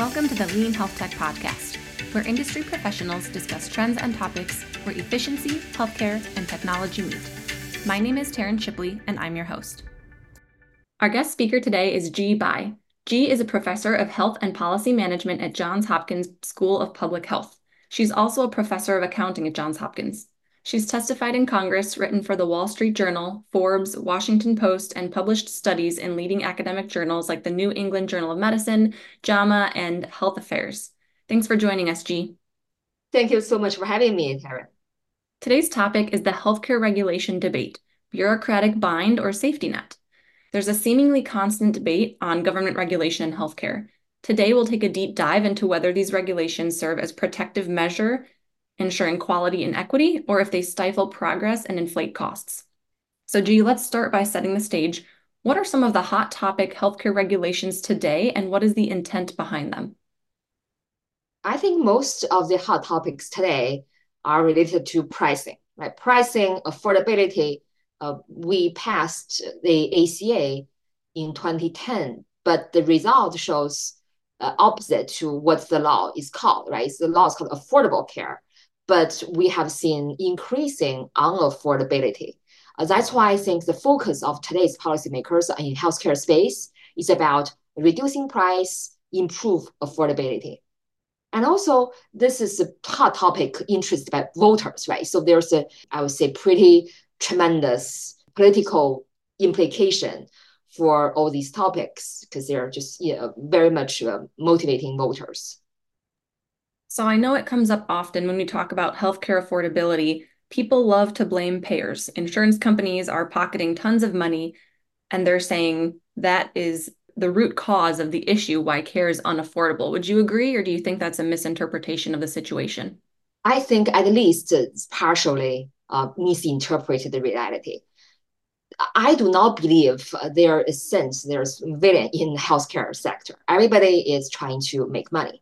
Welcome to the Lean Health Tech Podcast, where industry professionals discuss trends and topics where efficiency, healthcare, and technology meet. My name is Taryn Shipley, and I'm your host. Our guest speaker today is Ge Bai. Ge is a professor of health and policy management at Johns Hopkins School of Public Health. She's also a professor of accounting at Johns Hopkins. She's testified in Congress, written for the Wall Street Journal, Forbes, Washington Post, and published studies in leading academic journals like the New England Journal of Medicine, JAMA, and Health Affairs. Thanks for joining us, Ge. Thank you so much for having me, Tara. Today's topic is the healthcare regulation debate bureaucratic bind or safety net. There's a seemingly constant debate on government regulation in healthcare. Today, we'll take a deep dive into whether these regulations serve as protective measure ensuring quality and equity, or if they stifle progress and inflate costs. So, Ge, let's start by setting the stage. What are some of the hot topic healthcare regulations today, and what is the intent behind them? I think most of the hot topics today are related to pricing, right? Pricing, affordability. Uh, we passed the ACA in 2010, but the result shows uh, opposite to what the law is called, right? So the law is called affordable care but we have seen increasing unaffordability. Uh, that's why I think the focus of today's policymakers in healthcare space is about reducing price, improve affordability. And also, this is a hot topic interest by voters, right? So there's a, I would say, pretty tremendous political implication for all these topics because they're just you know, very much uh, motivating voters. So I know it comes up often when we talk about healthcare affordability. People love to blame payers. Insurance companies are pocketing tons of money, and they're saying that is the root cause of the issue why care is unaffordable. Would you agree, or do you think that's a misinterpretation of the situation? I think at least it's partially uh, misinterpreted the reality. I do not believe there is sense there's villain in the healthcare sector. Everybody is trying to make money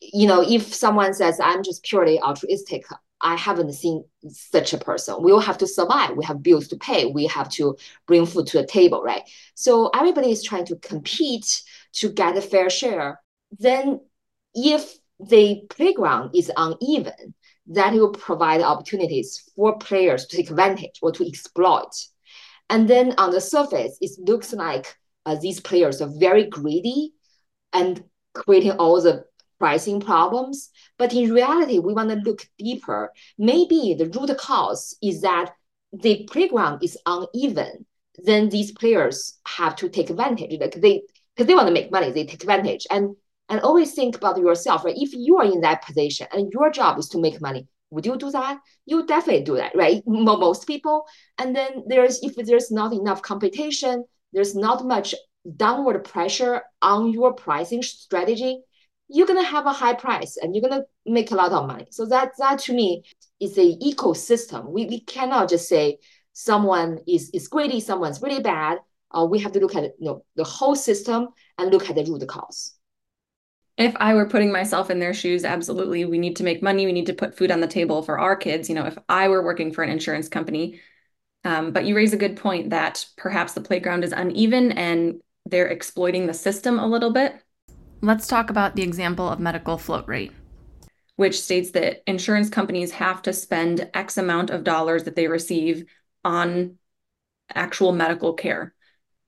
you know, if someone says, I'm just purely altruistic, I haven't seen such a person. We all have to survive. We have bills to pay. We have to bring food to the table, right? So everybody is trying to compete to get a fair share. Then, if the playground is uneven, that will provide opportunities for players to take advantage or to exploit. And then on the surface, it looks like uh, these players are very greedy and creating all the pricing problems. But in reality, we want to look deeper. Maybe the root cause is that the playground is uneven. Then these players have to take advantage. Like they because they want to make money, they take advantage. And and always think about yourself, right? If you are in that position and your job is to make money, would you do that? You definitely do that, right? Most people. And then there's if there's not enough competition, there's not much downward pressure on your pricing strategy, you're gonna have a high price and you're gonna make a lot of money. So that that to me is a ecosystem. We, we cannot just say someone is, is greedy, someone's really bad. Uh, we have to look at you know the whole system and look at the root cause. If I were putting myself in their shoes, absolutely, we need to make money. We need to put food on the table for our kids. You know, if I were working for an insurance company, um, but you raise a good point that perhaps the playground is uneven and they're exploiting the system a little bit. Let's talk about the example of medical loss ratio, which states that insurance companies have to spend X amount of dollars that they receive on actual medical care.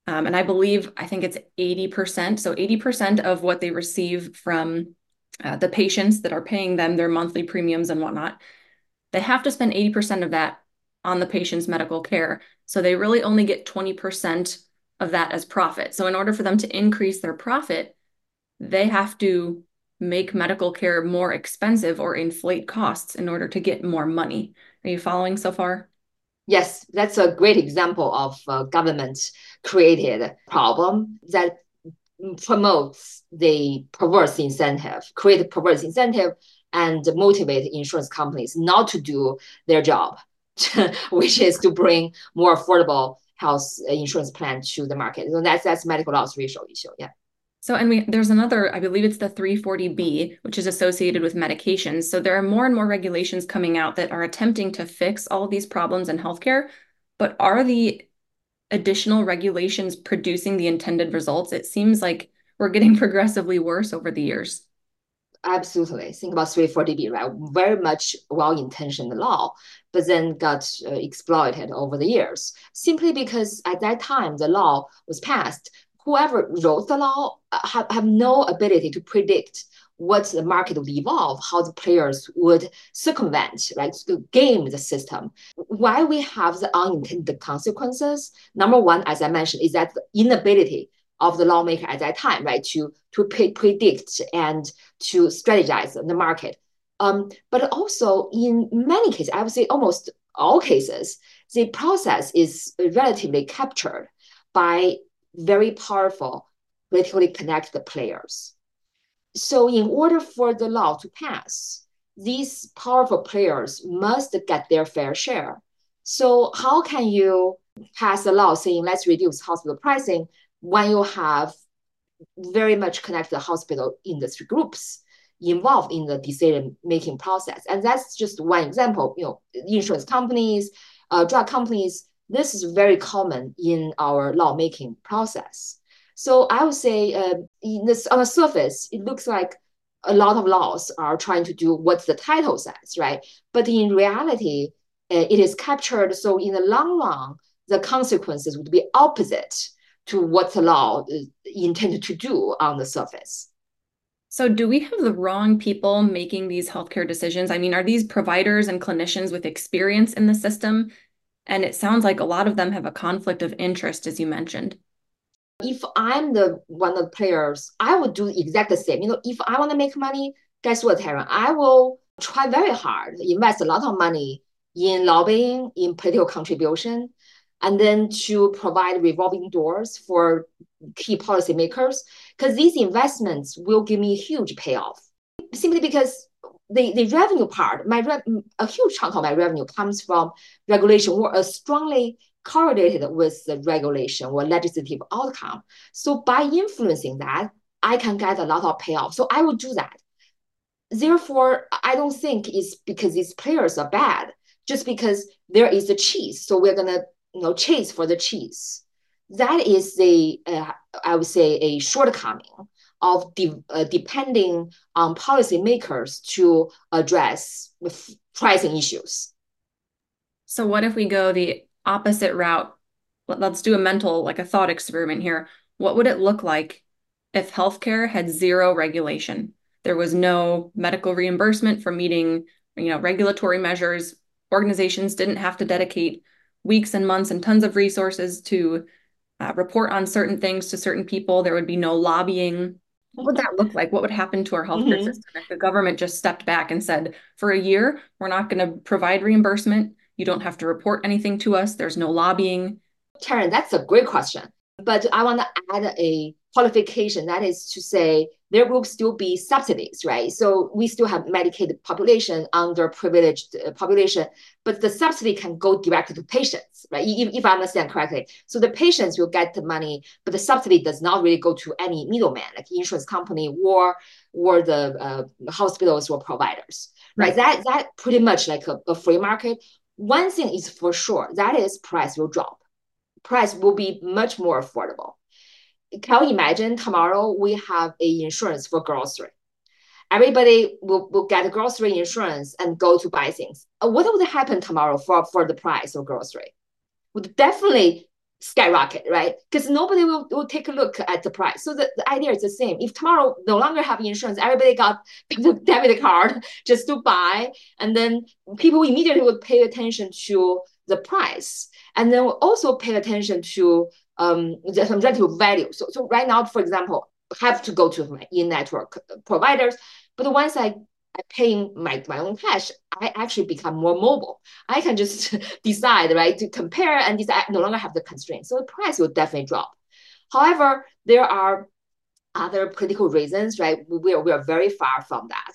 Um, and I believe, I think it's 80%. So 80% of what they receive from uh, the patients that are paying them their monthly premiums and whatnot, they have to spend 80% of that on the patient's medical care. So they really only get 20% of that as profit. So in order for them to increase their profit, they have to make medical care more expensive or inflate costs in order to get more money. Are you following so far? Yes, that's a great example of a government created problem that promotes the perverse incentive, create perverse incentive and motivate insurance companies not to do their job, which is to bring more affordable health insurance plan to the market. So that's that's medical loss ratio issue. Yeah. So, and we, there's another, I believe it's the 340B, which is associated with medications. So, there are more and more regulations coming out that are attempting to fix all these problems in healthcare. But are the additional regulations producing the intended results? It seems like we're getting progressively worse over the years. Absolutely. Think about 340B, right? Very much well-intentioned law, but then got uh, exploited over the years simply because at that time the law was passed. Whoever wrote the law have, have no ability to predict what the market would evolve, how the players would circumvent, right, to game the system. Why we have the unintended consequences? Number one, as I mentioned, is that the inability of the lawmaker at that time, right, to to pre- predict and to strategize the market. Um, but also in many cases, I would say almost all cases, the process is relatively captured by very powerful politically connected players. So in order for the law to pass, these powerful players must get their fair share. So how can you pass a law saying let's reduce hospital pricing when you have very much connected hospital industry groups involved in the decision making process. And that's just one example. You know, insurance companies, uh, drug companies. This is very common in our lawmaking process. So I would say, uh, this, on the surface, it looks like a lot of laws are trying to do what the title says, right? But in reality, uh, it is captured. So in the long run, the consequences would be opposite to what the law intended to do on the surface. So, do we have the wrong people making these healthcare decisions? I mean, are these providers and clinicians with experience in the system? And it sounds like a lot of them have a conflict of interest, as you mentioned. If I'm the one of the players, I would do exactly the same. You know, if I want to make money, guess what, Taryn? I will try very hard, invest a lot of money in lobbying, in political contribution, and then to provide revolving doors for key policymakers, because these investments will give me huge payoff. Simply because the, the revenue part, my re- a huge chunk of my revenue comes from regulation or a strongly correlated with the regulation or legislative outcome. So by influencing that, I can get a lot of payoff. So I will do that. Therefore, I don't think it's because these players are bad, just because there is a cheese. So we're gonna you know chase for the cheese. That is the uh, I would say a shortcoming of de- uh, depending on policymakers to address pricing issues. So what if we go the opposite route? Let's do a mental like a thought experiment here. What would it look like if healthcare had zero regulation? There was no medical reimbursement for meeting, you know, regulatory measures. Organizations didn't have to dedicate weeks and months and tons of resources to uh, report on certain things to certain people. There would be no lobbying. What would that look like? What would happen to our healthcare mm-hmm. system if the government just stepped back and said, for a year, we're not going to provide reimbursement. You don't have to report anything to us. There's no lobbying. Karen, that's a great question. But I want to add a qualification. That is to say, there will still be subsidies, right? So we still have Medicaid population, underprivileged uh, population, but the subsidy can go directly to patients, right? If, if I understand correctly. So the patients will get the money, but the subsidy does not really go to any middleman, like insurance company or or the uh, hospitals or providers, right? right? That that pretty much like a, a free market. One thing is for sure, that is price will drop. Price will be much more affordable can you imagine tomorrow we have a insurance for grocery? Everybody will, will get grocery insurance and go to buy things. Uh, what would happen tomorrow for, for the price of grocery? Would definitely skyrocket, right? Because nobody will, will take a look at the price. So the, the idea is the same. If tomorrow no longer have insurance, everybody got the debit card just to buy, and then people immediately would pay attention to the price, and then also pay attention to um, some relative value. So, so right now, for example, have to go to my in-network providers, but once I I paying my, my own cash, I actually become more mobile. I can just decide, right, to compare and decide I no longer have the constraints. So the price will definitely drop. However, there are other critical reasons, right? We are, we are very far from that.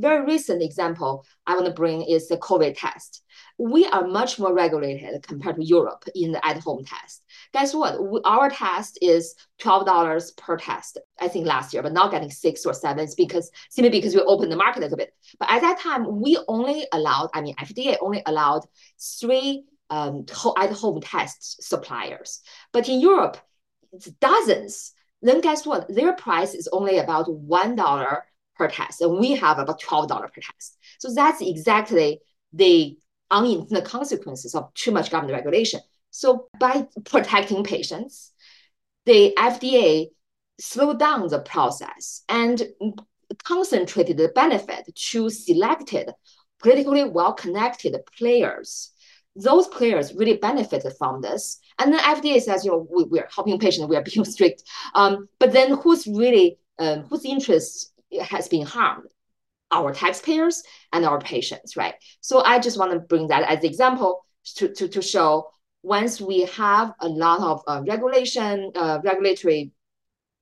Very recent example I want to bring is the COVID test. We are much more regulated compared to Europe in the at-home test guess what? Our test is $12 per test, I think last year, but now getting six or seven because simply because we opened the market a little bit. But at that time, we only allowed, I mean, FDA only allowed three um, at home test suppliers. But in Europe, it's dozens. then guess what? Their price is only about $1 per test, and we have about $12 per test. So that's exactly the unintended consequences of too much government regulation. So by protecting patients, the FDA slowed down the process and concentrated the benefit to selected politically well-connected players. Those players really benefited from this. And then FDA says, you know, we, we are helping patients, we are being strict. Um, but then who's really, um, whose interest has been harmed? Our taxpayers and our patients, right? So I just want to bring that as an example to, to, to show once we have a lot of uh, regulation, uh, regulatory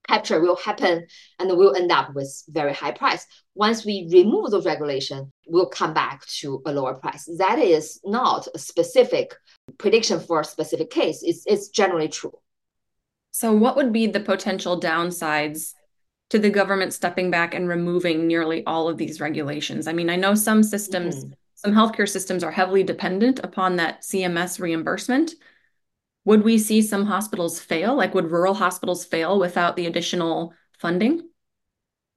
capture will happen and we'll end up with very high price. Once we remove those regulation, we'll come back to a lower price. That is not a specific prediction for a specific case. It's, it's generally true. So what would be the potential downsides to the government stepping back and removing nearly all of these regulations? I mean, I know some systems, mm-hmm. Some healthcare systems are heavily dependent upon that CMS reimbursement would we see some hospitals fail? Like, would rural hospitals fail without the additional funding?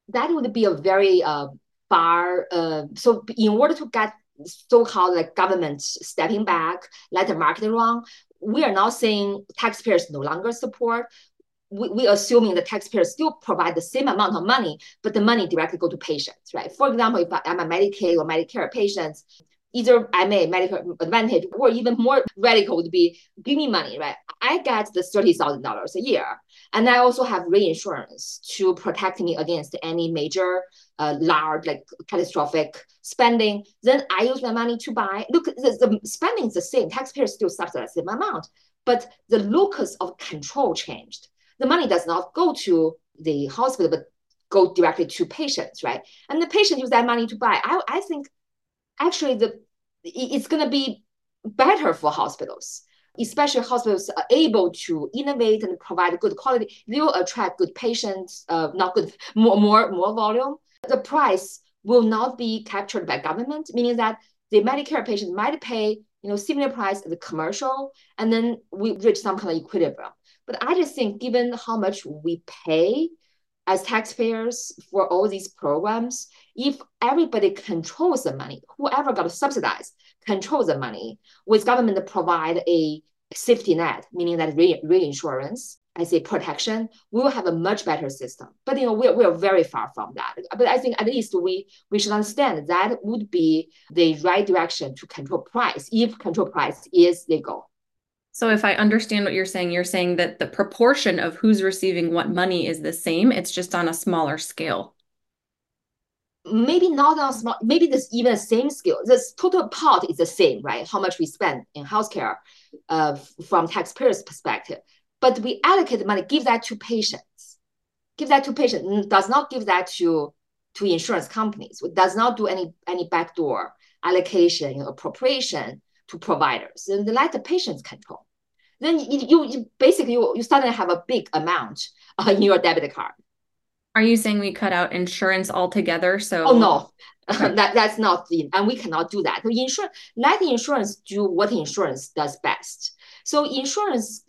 That would be a very uh, far. Uh, so, in order to get so-called like government stepping back, let the market run, we are not seeing taxpayers no longer support. We, we assuming the taxpayers still provide the same amount of money, but the money directly go to patients, right? For example, if I'm a Medicaid or Medicare patient, either I MA, Medicare Advantage, or even more radical would be give me money, right? I get the $30,000 a year. And I also have reinsurance to protect me against any major, uh, large, like catastrophic spending. Then I use my money to buy. Look, the, the spending is the same. Taxpayers still subsidize the same amount, but the locus of control changed. The money does not go to the hospital, but go directly to patients, right? And the patient use that money to buy. I, I think actually the it's going to be better for hospitals especially hospitals are able to innovate and provide good quality they will attract good patients uh, not good more more more volume the price will not be captured by government meaning that the medicare patient might pay you know similar price as the commercial and then we reach some kind of equilibrium but i just think given how much we pay as taxpayers for all these programs, if everybody controls the money, whoever got subsidized controls the money, with government provide a safety net, meaning that re- reinsurance, I say protection, we will have a much better system. But you know, we're, we're very far from that. But I think at least we we should understand that would be the right direction to control price if control price is the goal. So if I understand what you're saying, you're saying that the proportion of who's receiving what money is the same, it's just on a smaller scale. Maybe not on small, maybe there's even the same scale. The total pot is the same, right? How much we spend in healthcare uh, from taxpayers' perspective. But we allocate the money, give that to patients. Give that to patients, does not give that to, to insurance companies. It does not do any, any backdoor allocation, you know, appropriation to providers. And let the patients control then you, you basically you, you suddenly have a big amount uh, in your debit card. Are you saying we cut out insurance altogether? So oh no, okay. that that's not the and we cannot do that. Insurance let insurance do what insurance does best. So insurance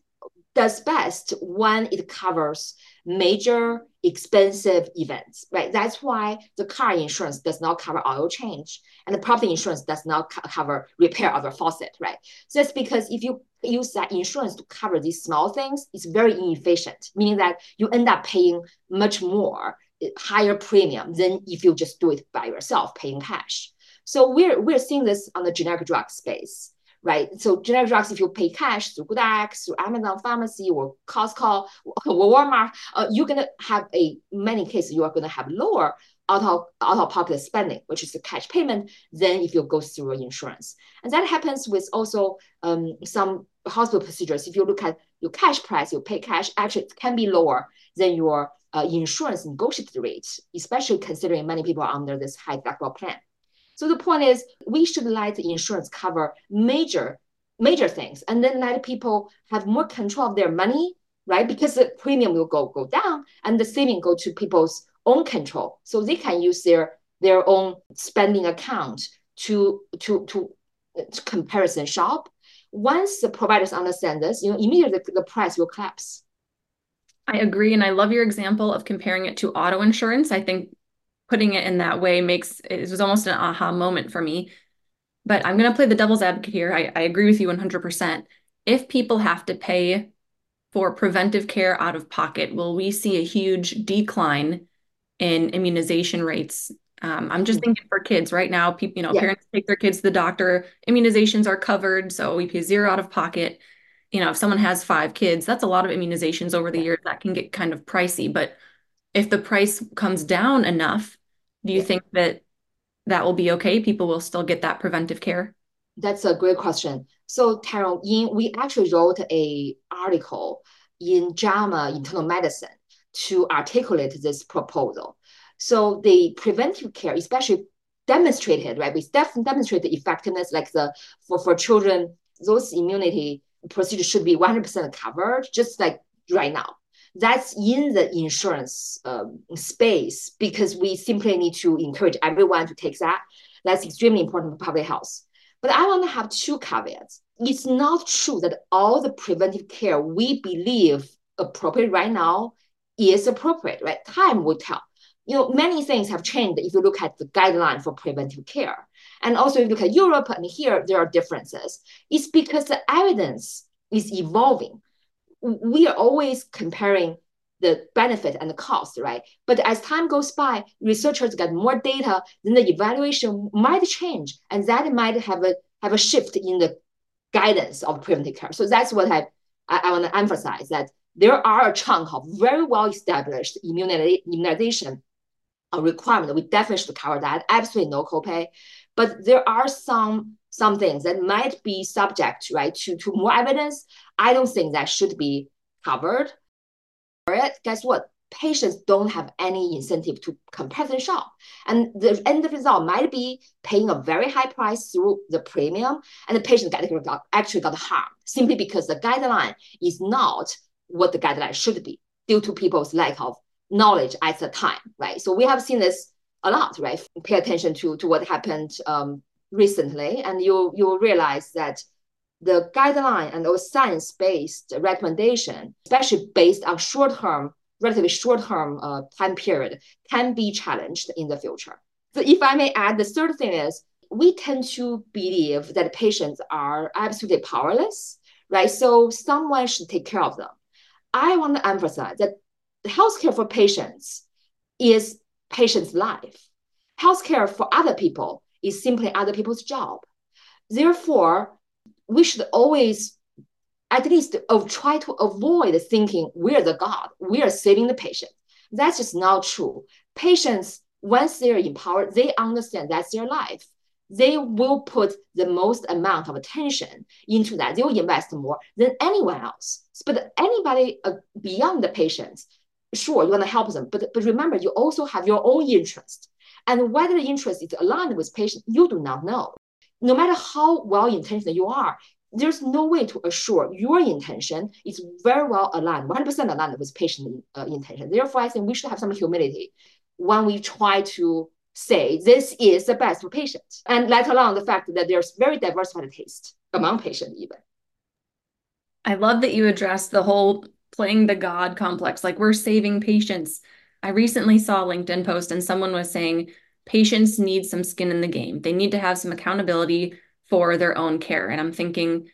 does best when it covers major expensive events, right? That's why the car insurance does not cover oil change and the property insurance does not co- cover repair of a faucet, right? So that's because if you use that insurance to cover these small things, it's very inefficient, meaning that you end up paying much more, eh, higher premium than if you just do it by yourself, paying cash. So we're, we're seeing this on the generic drug space right? So generic drugs, if you pay cash through GoodRx, through Amazon Pharmacy or Costco or Walmart, uh, you're gonna have a many cases you are gonna have lower out of out of pocket spending, which is the cash payment, than if you go through insurance. And that happens with also um, some hospital procedures. If you look at your cash price, you pay cash, actually it can be lower than your uh, insurance negotiated rate, especially considering many people are under this high deductible plan. So the point is, we should let the insurance cover major, major things, and then let people have more control of their money, right? Because the premium will go go down, and the saving go to people's own control, so they can use their their own spending account to to to, to comparison shop. Once the providers understand this, you know, immediately the, the price will collapse. I agree. And I love your example of comparing it to auto insurance. I think putting it in that way makes it was almost an aha moment for me. But I'm going to play the devil's advocate here. I, I agree with you 100%. If people have to pay for preventive care out of pocket, will we see a huge decline in immunization rates? Um, I'm just mm-hmm. thinking for kids right now, people, you know, yeah. parents take their kids to the doctor, immunizations are covered, so we pay zero out of pocket. You know, if someone has five kids, that's a lot of immunizations over the years that can get kind of pricey. But if the price comes down enough, do you yeah. think that that will be okay? People will still get that preventive care? That's a great question. So, Tyrone, in, we actually wrote a article in JAMA Internal Medicine to articulate this proposal. So the preventive care, especially demonstrated, right? We definitely demonstrate the effectiveness, like the for, for children, those immunity procedures should be 100% covered, just like right now. That's in the insurance um, space because we simply need to encourage everyone to take that. That's extremely important for public health. But I want to have two caveats. It's not true that all the preventive care we believe appropriate right now is appropriate, right? Time will tell. You know, many things have changed if you look at the guideline for preventive care. And also if you look at Europe and here, there are differences. It's because the evidence is evolving. We are always comparing the benefit and the cost, right? But as time goes by, researchers get more data, then the evaluation might change, and that might have a have a shift in the guidance of preventive care. So that's what I I, I want to emphasize that there are a chunk of very well established immunization uh, requirement. We definitely should cover that. Absolutely no copay, but there are some some things that might be subject right to to more evidence. I don't think that should be covered it, guess what? Patients don't have any incentive to comparison shop. And the end result might be paying a very high price through the premium, and the patient actually got harmed simply because the guideline is not what the guideline should be due to people's lack of knowledge at the time, right? So we have seen this a lot, right? Pay attention to, to what happened um, recently, and you you realize that the guideline and those science-based recommendation, especially based on short-term, relatively short-term uh, time period, can be challenged in the future. So if I may add, the third thing is we tend to believe that patients are absolutely powerless, right? So someone should take care of them. I want to emphasize that healthcare for patients is patient's life. Healthcare for other people is simply other people's job. Therefore, we should always at least of try to avoid thinking we're the God, we are saving the patient. That's just not true. Patients, once they're empowered, they understand that's their life. They will put the most amount of attention into that. They will invest more than anyone else. But anybody uh, beyond the patients, sure, you want to help them, but, but remember, you also have your own interest. And whether the interest is aligned with patient, you do not know no matter how well intentioned you are, there's no way to assure your intention is very well aligned, 100% aligned with patient uh, intention. Therefore, I think we should have some humility when we try to say this is the best for patients, and let alone the fact that there's very diversified taste among patients even. I love that you addressed the whole playing the God complex, like we're saving patients. I recently saw a LinkedIn post and someone was saying, patients need some skin in the game. They need to have some accountability for their own care. And I'm thinking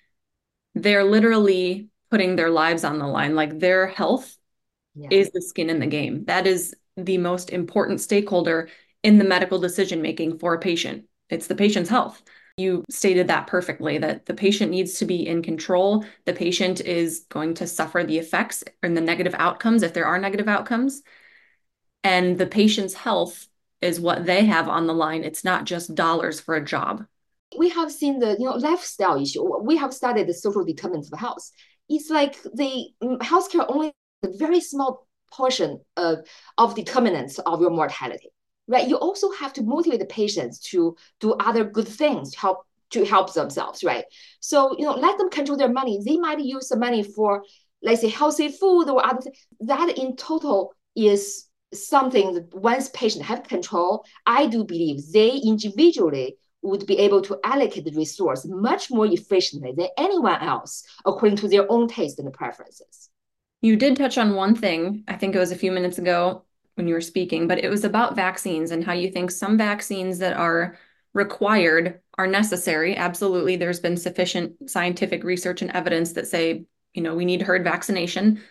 they're literally putting their lives on the line. Like their health yeah. is the skin in the game. That is the most important stakeholder in the medical decision making for a patient. It's the patient's health. You stated that perfectly that the patient needs to be in control. The patient is going to suffer the effects and the negative outcomes if there are negative outcomes. And the patient's health is what they have on the line. It's not just dollars for a job. We have seen the you know lifestyle issue. We have studied the social determinants of health. It's like the mm, healthcare only a very small portion of, of determinants of your mortality. Right. You also have to motivate the patients to do other good things to help to help themselves, right? So, you know, let them control their money. They might use the money for, let's say, healthy food or other things. That in total is something that once patients have control, I do believe they individually would be able to allocate the resource much more efficiently than anyone else according to their own taste and preferences. You did touch on one thing, I think it was a few minutes ago when you were speaking, but it was about vaccines and how you think some vaccines that are required are necessary. Absolutely. There's been sufficient scientific research and evidence that say, you know, we need herd vaccination,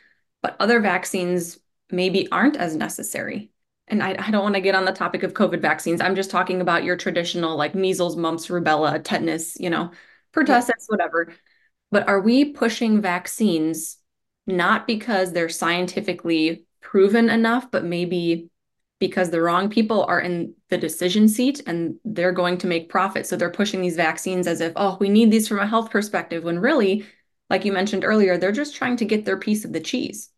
but other vaccines maybe aren't as necessary. And I, I don't want to get on the topic of COVID vaccines. I'm just talking about your traditional like measles, mumps, rubella, tetanus, you know, pertussis, whatever. But are we pushing vaccines not because they're scientifically proven enough, but maybe because the wrong people are in the decision seat and they're going to make profit. So they're pushing these vaccines as if, oh, we need these from a health perspective, when really, like you mentioned earlier, they're just trying to get their piece of the cheese.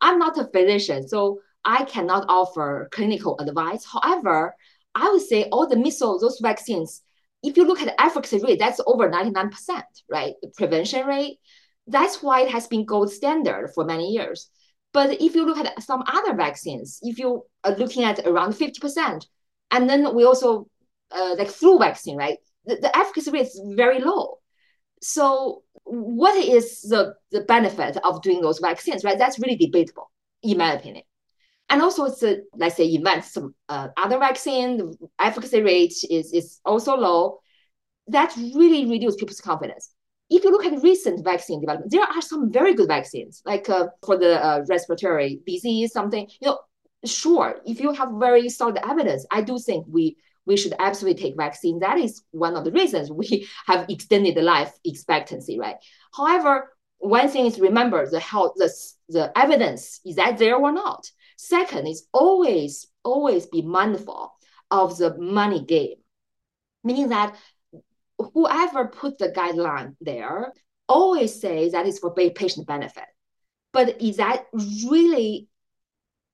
I'm not a physician, so I cannot offer clinical advice. However, I would say all the measles, those vaccines, if you look at the efficacy rate, that's over 99%, right? The prevention rate. That's why it has been gold standard for many years. But if you look at some other vaccines, if you are looking at around 50%, and then we also, uh, like flu vaccine, right? The, the efficacy rate is very low. So what is the, the benefit of doing those vaccines, right? That's really debatable, in my opinion. And also, it's a, let's say, invent some uh, other vaccine, the efficacy rate is, is also low. That really reduces people's confidence if you look at recent vaccine development, there are some very good vaccines, like uh, for the uh, respiratory disease, something, you know, sure, if you have very solid evidence, I do think we we should absolutely take vaccine. That is one of the reasons we have extended the life expectancy, right? However, one thing is remember the health, the, the evidence, is that there or not? Second is always, always be mindful of the money game, meaning that whoever put the guideline there always say that is for patient benefit. But is that really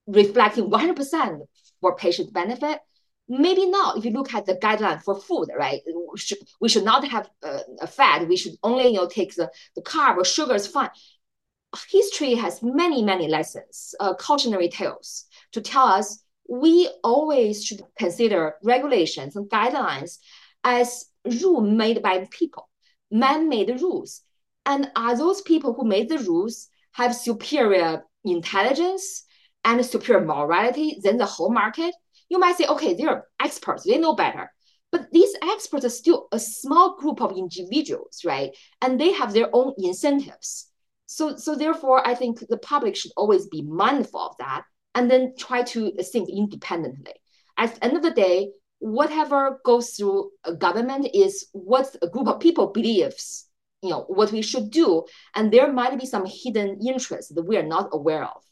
reflecting 100% for patient benefit? Maybe not. If you look at the guideline for food, right? We should, we should not have uh, a fat. We should only you know take the, the carb or sugar is fine. History has many, many lessons, uh, cautionary tales to tell us we always should consider regulations and guidelines as rule made by people, man-made rules. And are those people who made the rules have superior intelligence and superior morality than the whole market? You might say, okay, they're experts, they know better. But these experts are still a small group of individuals, right? And they have their own incentives. So, so therefore, I think the public should always be mindful of that and then try to think independently. At the end of the day, whatever goes through a government is what a group of people believes you know what we should do and there might be some hidden interests that we are not aware of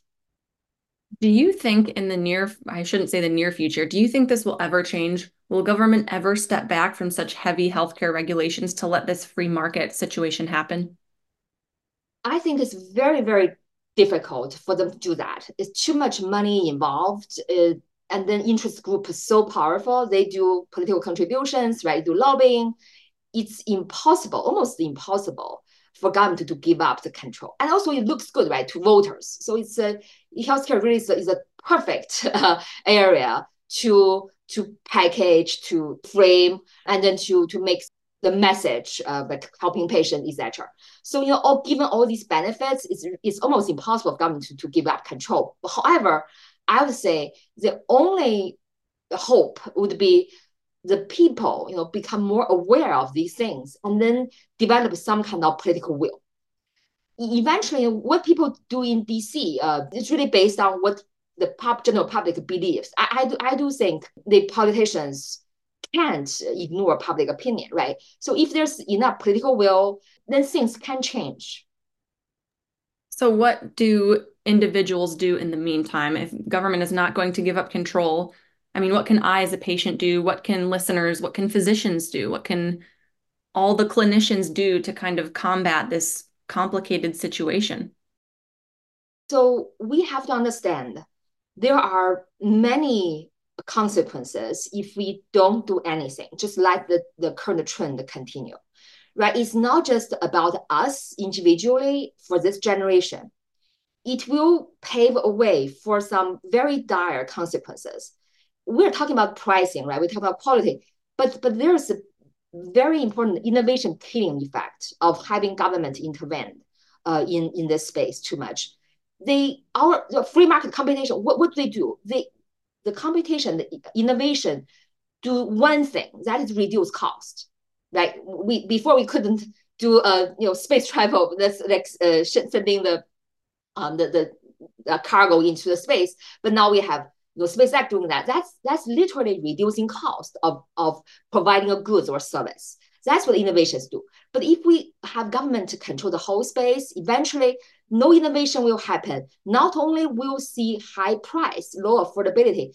do you think in the near i shouldn't say the near future do you think this will ever change will government ever step back from such heavy healthcare regulations to let this free market situation happen i think it's very very difficult for them to do that it's too much money involved it, and then interest group is so powerful. They do political contributions, right? Do lobbying. It's impossible, almost impossible for government to give up the control. And also it looks good, right, to voters. So it's a healthcare really is a, is a perfect uh, area to to package, to frame, and then to to make the message uh, like helping patients, etc. So you know, all, given all these benefits, it's it's almost impossible for government to, to give up control. However, I would say the only hope would be the people, you know, become more aware of these things and then develop some kind of political will. Eventually, what people do in DC uh, is really based on what the pop, general public believes. I, I, do, I do think the politicians can't ignore public opinion, right? So if there's enough political will, then things can change. So what do individuals do in the meantime if government is not going to give up control i mean what can i as a patient do? What can listeners what can physicians do? What can all the clinicians do to kind of combat this complicated situation? So we have to understand there are many consequences if we don't do anything just like the, the current trend continue right? It's not just about us individually for this generation. It will pave a way for some very dire consequences. We're talking about pricing, right? We talk about quality, but but there's a very important innovation killing effect of having government intervene uh, in in this space too much. they our the free market competition. What what do they do? They the competition, the innovation, do one thing that is reduce cost. Right? We before we couldn't do uh you know space travel. That's like uh, sending the um the the uh, cargo into the space. But now we have you know, SpaceX doing that. That's that's literally reducing cost of of providing a goods or service. That's what innovations do. But if we have government to control the whole space, eventually no innovation will happen. Not only will see high price, low affordability,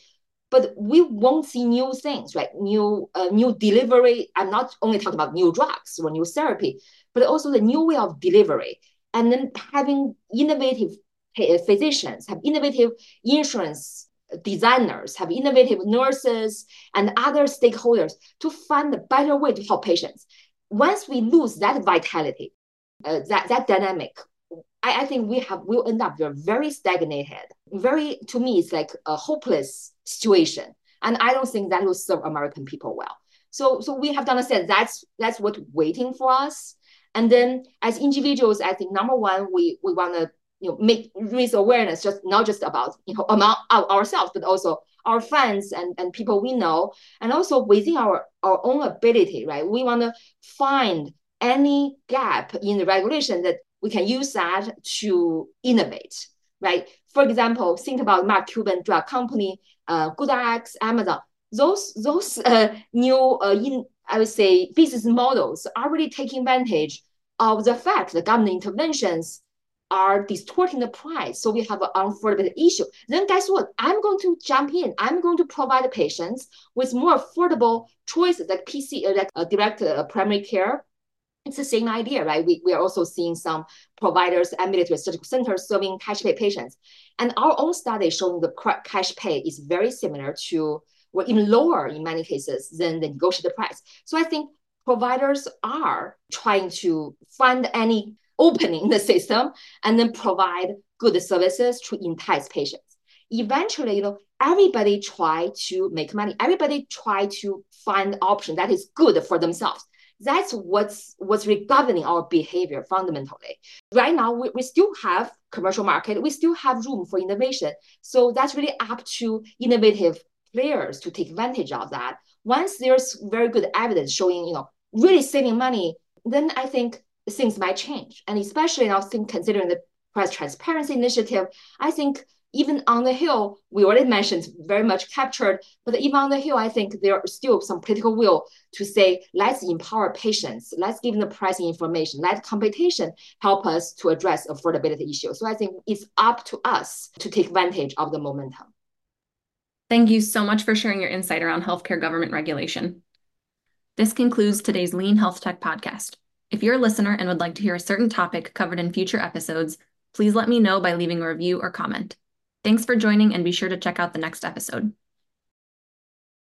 but we won't see new things, right? New uh, new delivery. I'm not only talking about new drugs or new therapy, but also the new way of delivery. And then having innovative physicians, have innovative insurance designers, have innovative nurses and other stakeholders to find a better way to help patients. Once we lose that vitality, uh, that, that dynamic, I, I think we have will end up very stagnated. Very to me, it's like a hopeless situation. And I don't think that will serve American people well. So so we have to understand that's that's what waiting for us. And then as individuals, I think number one, we we want to you know make raise awareness just not just about you know among ourselves but also our friends and, and people we know and also within our our own ability right? We want to find any gap in the regulation that we can use that to innovate right? For example think about mark cuban drug company uh, GoodRx, amazon. Those those uh, new uh, in i would say business models are really taking advantage of the fact that government interventions are distorting the price. So we have an unaffordable issue. Then guess what? I'm going to jump in. I'm going to provide patients with more affordable choices like PC, uh, like uh, direct uh, primary care. It's the same idea, right? We, we are also seeing some providers, ambulatory surgical centers serving cash pay patients. And our own study showing the cash pay is very similar to, or even lower in many cases than the negotiated price. So I think providers are trying to find any opening the system and then provide good services to entice patients. Eventually, you know, everybody try to make money. Everybody try to find option that is good for themselves. That's what's what's governing our behavior fundamentally. Right now, we, we still have commercial market. We still have room for innovation. So that's really up to innovative players to take advantage of that. Once there's very good evidence showing, you know, really saving money, then I think things might change. And especially now, think considering the price transparency initiative, I think even on the Hill, we already mentioned very much captured, but even on the Hill, I think there are still some political will to say, let's empower patients, let's give them the pricing information, let competition help us to address affordability issues. So I think it's up to us to take advantage of the momentum. Thank you so much for sharing your insight around healthcare government regulation. This concludes today's Lean Health Tech podcast. If you're a listener and would like to hear a certain topic covered in future episodes, please let me know by leaving a review or comment. Thanks for joining and be sure to check out the next episode.